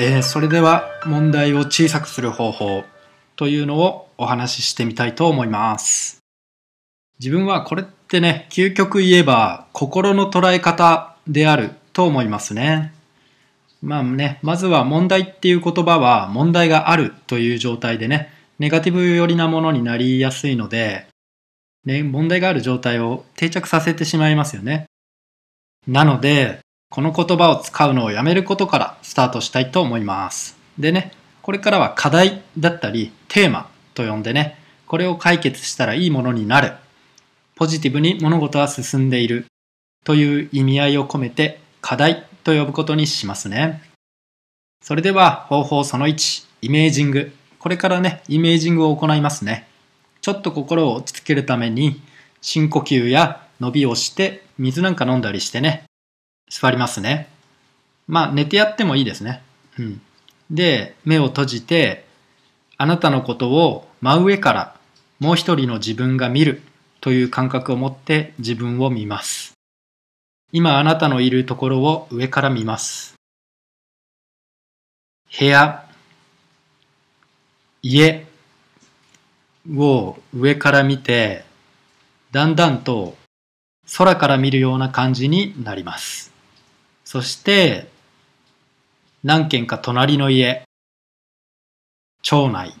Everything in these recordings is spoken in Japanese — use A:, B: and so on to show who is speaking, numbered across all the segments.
A: えー、それでは問題を小さくする方法というのをお話ししてみたいと思います。自分はこれってね、究極言えば心の捉え方であると思いますね。まあね、まずは問題っていう言葉は問題があるという状態でね、ネガティブ寄りなものになりやすいので、ね、問題がある状態を定着させてしまいますよね。なので、この言葉を使うのをやめることからスタートしたいと思います。でね、これからは課題だったりテーマと呼んでね、これを解決したらいいものになる。ポジティブに物事は進んでいるという意味合いを込めて課題と呼ぶことにしますね。それでは方法その1、イメージング。これからね、イメージングを行いますね。ちょっと心を落ち着けるために深呼吸や伸びをして水なんか飲んだりしてね、座りますね。まあ寝てやってもいいですね。うん。で、目を閉じて、あなたのことを真上からもう一人の自分が見るという感覚を持って自分を見ます。今あなたのいるところを上から見ます。部屋、家を上から見て、だんだんと空から見るような感じになります。そして、何軒か隣の家、町内、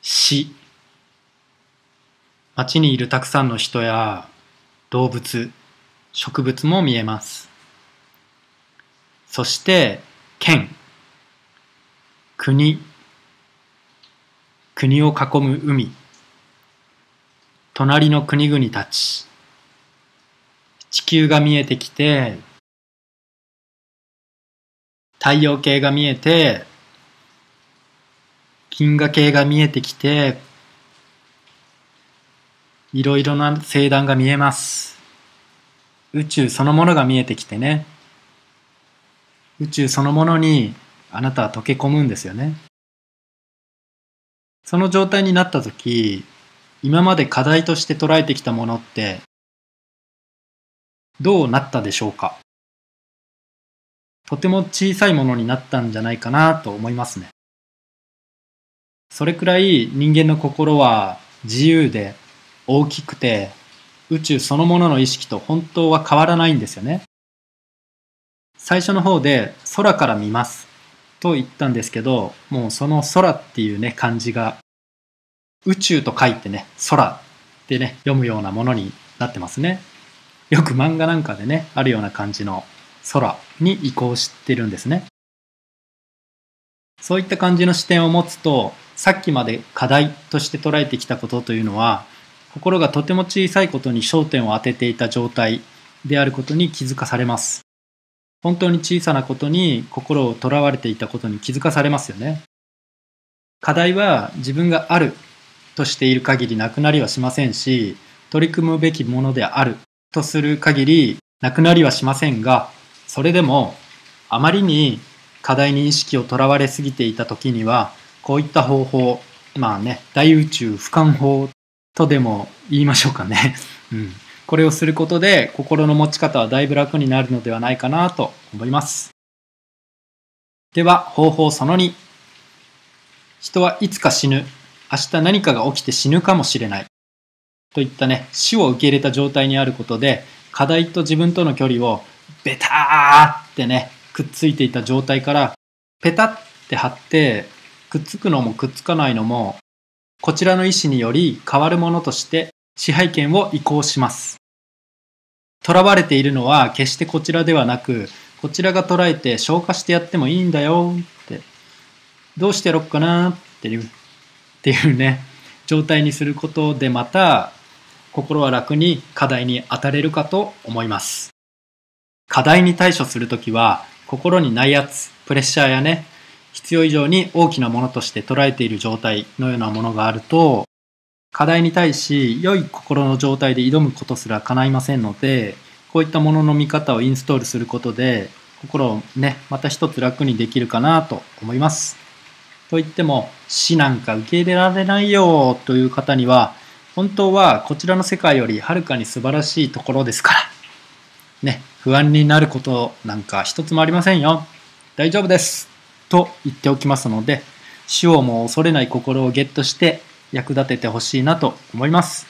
A: 市、町にいるたくさんの人や動物、植物も見えます。そして、県、国、国を囲む海、隣の国々たち、地球が見えてきて、太陽系が見えて、銀河系が見えてきて、いろいろな星団が見えます。宇宙そのものが見えてきてね。宇宙そのものにあなたは溶け込むんですよね。その状態になった時、今まで課題として捉えてきたものってどうなったでしょうか？とても小さいものになったんじゃないかなと思いますね。それくらい人間の心は自由で大きくて宇宙そのものの意識と本当は変わらないんですよね。最初の方で空から見ますと言ったんですけど、もうその空っていうね漢字が宇宙と書いてね空ってね読むようなものになってますね。よく漫画なんかでねあるような感じの空に移行してるんですね。そういった感じの視点を持つと、さっきまで課題として捉えてきたことというのは、心がとても小さいことに焦点を当てていた状態であることに気づかされます。本当に小さなことに心をとらわれていたことに気づかされますよね。課題は自分があるとしている限りなくなりはしませんし、取り組むべきものであるとする限りなくなりはしませんが、それでもあまりに課題に意識をとらわれすぎていた時にはこういった方法まあね大宇宙俯瞰法とでも言いましょうかね、うん、これをすることで心の持ち方はだいぶ楽になるのではないかなと思います。では方法その2人はいつか死ぬ。明日何かが起きて死ぬかもしれない。といったね死を受け入れた状態にあることで課題と自分との距離をベターってね、くっついていた状態から、ペタって貼って、くっつくのもくっつかないのも、こちらの意思により変わるものとして支配権を移行します。囚われているのは決してこちらではなく、こちらが捉えて消化してやってもいいんだよって、どうしてやろっかなっていう、っていうね、状態にすることでまた心は楽に課題に当たれるかと思います。課題に対処するときは、心にないやつ、プレッシャーやね、必要以上に大きなものとして捉えている状態のようなものがあると、課題に対し良い心の状態で挑むことすら叶いませんので、こういったものの見方をインストールすることで、心をね、また一つ楽にできるかなと思います。と言っても、死なんか受け入れられないよという方には、本当はこちらの世界よりはるかに素晴らしいところですから。ね、不安になることなんか一つもありませんよ。大丈夫ですと言っておきますので、死をも恐れない心をゲットして役立ててほしいなと思います。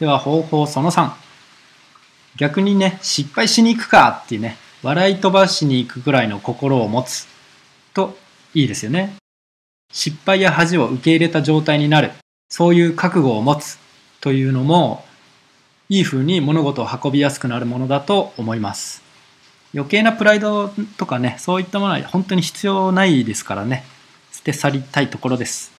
A: では方法その3。逆にね、失敗しに行くかっていうね、笑い飛ばしに行くくらいの心を持つといいですよね。失敗や恥を受け入れた状態になる。そういう覚悟を持つというのも、いい風に物事を運びやすくなるものだと思います。余計なプライドとかね、そういったものは本当に必要ないですからね、捨て去りたいところです。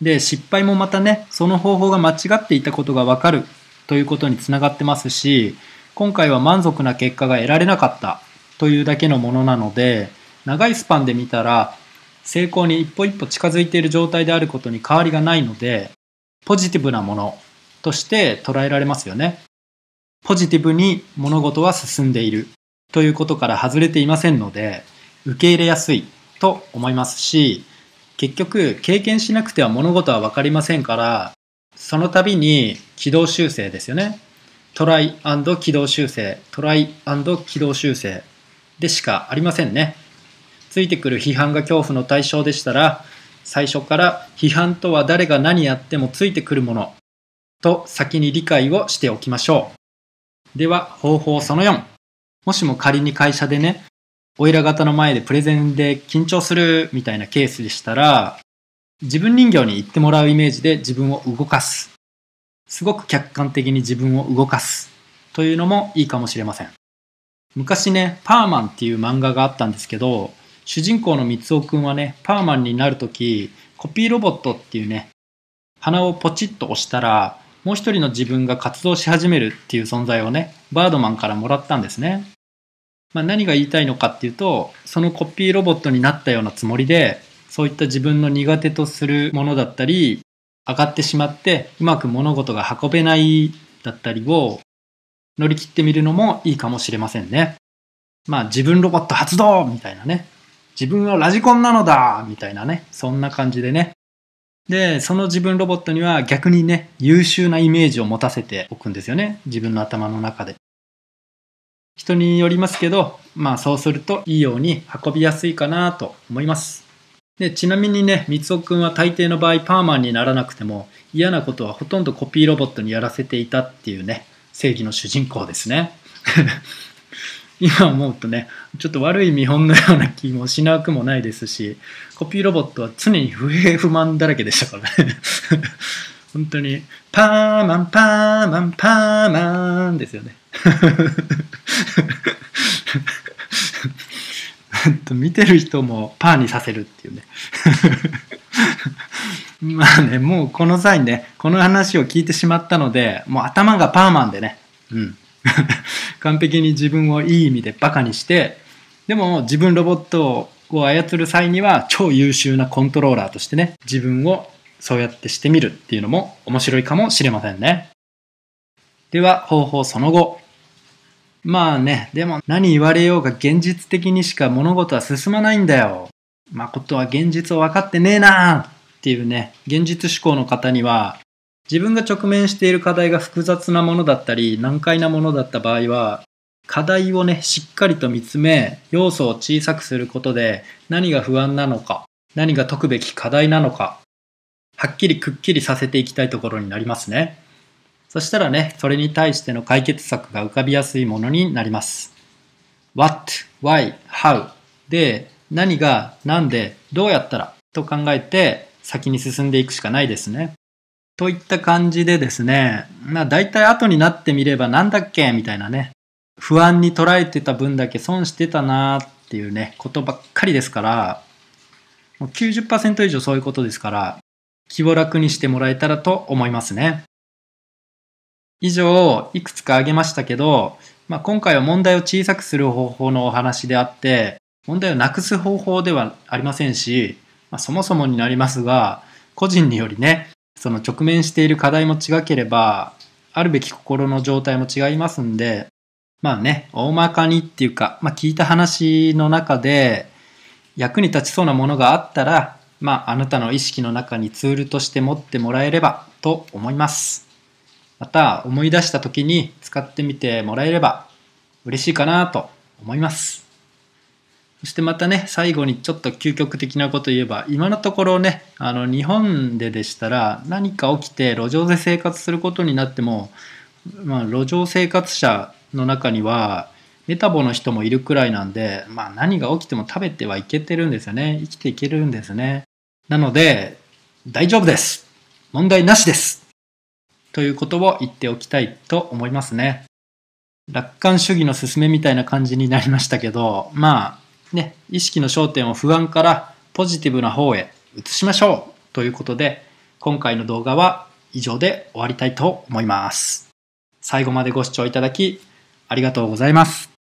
A: で、失敗もまたね、その方法が間違っていたことがわかるということにつながってますし、今回は満足な結果が得られなかったというだけのものなので、長いスパンで見たら、成功に一歩一歩近づいている状態であることに変わりがないので、ポジティブなものとして捉えられますよね。ポジティブに物事は進んでいるということから外れていませんので、受け入れやすいと思いますし、結局経験しなくては物事は分かりませんから、その度に軌道修正ですよね。トライ軌道修正、トライ軌道修正でしかありませんね。ついてくる批判が恐怖の対象でしたら、最初から批判とは誰が何やってもついてくるものと先に理解をしておきましょう。では方法その4。もしも仮に会社でね、おいら方の前でプレゼンで緊張するみたいなケースでしたら、自分人形に言ってもらうイメージで自分を動かす。すごく客観的に自分を動かす。というのもいいかもしれません。昔ね、パーマンっていう漫画があったんですけど、主人公の三尾くんはね、パーマンになるとき、コピーロボットっていうね、鼻をポチッと押したら、もう一人の自分が活動し始めるっていう存在をね、バードマンからもらったんですね。まあ、何が言いたいのかっていうと、そのコピーロボットになったようなつもりで、そういった自分の苦手とするものだったり、上がってしまってうまく物事が運べないだったりを乗り切ってみるのもいいかもしれませんね。まあ自分ロボット発動みたいなね。自分はラジコンなのだみたいなね。そんな感じでね。で、その自分ロボットには逆にね、優秀なイメージを持たせておくんですよね。自分の頭の中で。人によりますけど、まあそうするといいように運びやすいかなと思います。で、ちなみにね、三尾くんは大抵の場合パーマンにならなくても嫌なことはほとんどコピーロボットにやらせていたっていうね、正義の主人公ですね。今思うとね、ちょっと悪い見本のような気もしなくもないですし、コピーロボットは常に不平不満だらけでしたからね。本当に、パーマン、パーマン、パーマンですよね。見てる人もパーにさせるっていうね。まあね、もうこの際ね、この話を聞いてしまったので、もう頭がパーマンでね、うん。完璧に自分をいい意味でバカにして、でも自分ロボットを操る際には超優秀なコントローラーとしてね、自分をそうやってしてみるっていうのも面白いかもしれませんね。では方法その後。まあね、でも何言われようが現実的にしか物事は進まないんだよ。誠は現実を分かってねえなーっていうね、現実志向の方には自分が直面している課題が複雑なものだったり難解なものだった場合は課題をねしっかりと見つめ要素を小さくすることで何が不安なのか何が解くべき課題なのかはっきりくっきりさせていきたいところになりますね。そしたらねそれに対しての解決策が浮かびやすいものになります。What, Why, How? で何が何でどうやったらと考えて先に進んでいくしかないですね。といった感じでですね、まあ大体後になってみればなんだっけみたいなね、不安に捉えてた分だけ損してたなっていうね、ことばっかりですから、もう90%以上そういうことですから、気を楽にしてもらえたらと思いますね。以上、いくつか挙げましたけど、まあ、今回は問題を小さくする方法のお話であって、問題をなくす方法ではありませんし、まあ、そもそもになりますが、個人によりね、その直面している課題も違ければ、あるべき心の状態も違いますんで、まあね、大まかにっていうか、まあ聞いた話の中で役に立ちそうなものがあったら、まああなたの意識の中にツールとして持ってもらえればと思います。また思い出した時に使ってみてもらえれば嬉しいかなと思います。そしてまたね、最後にちょっと究極的なこと言えば、今のところね、あの、日本ででしたら、何か起きて路上で生活することになっても、まあ、路上生活者の中には、メタボの人もいるくらいなんで、まあ、何が起きても食べてはいけてるんですよね。生きていけるんですね。なので、大丈夫です問題なしですということを言っておきたいと思いますね。楽観主義の勧めみたいな感じになりましたけど、まあね、意識の焦点を不安からポジティブな方へ移しましょうということで、今回の動画は以上で終わりたいと思います。最後までご視聴いただきありがとうございます。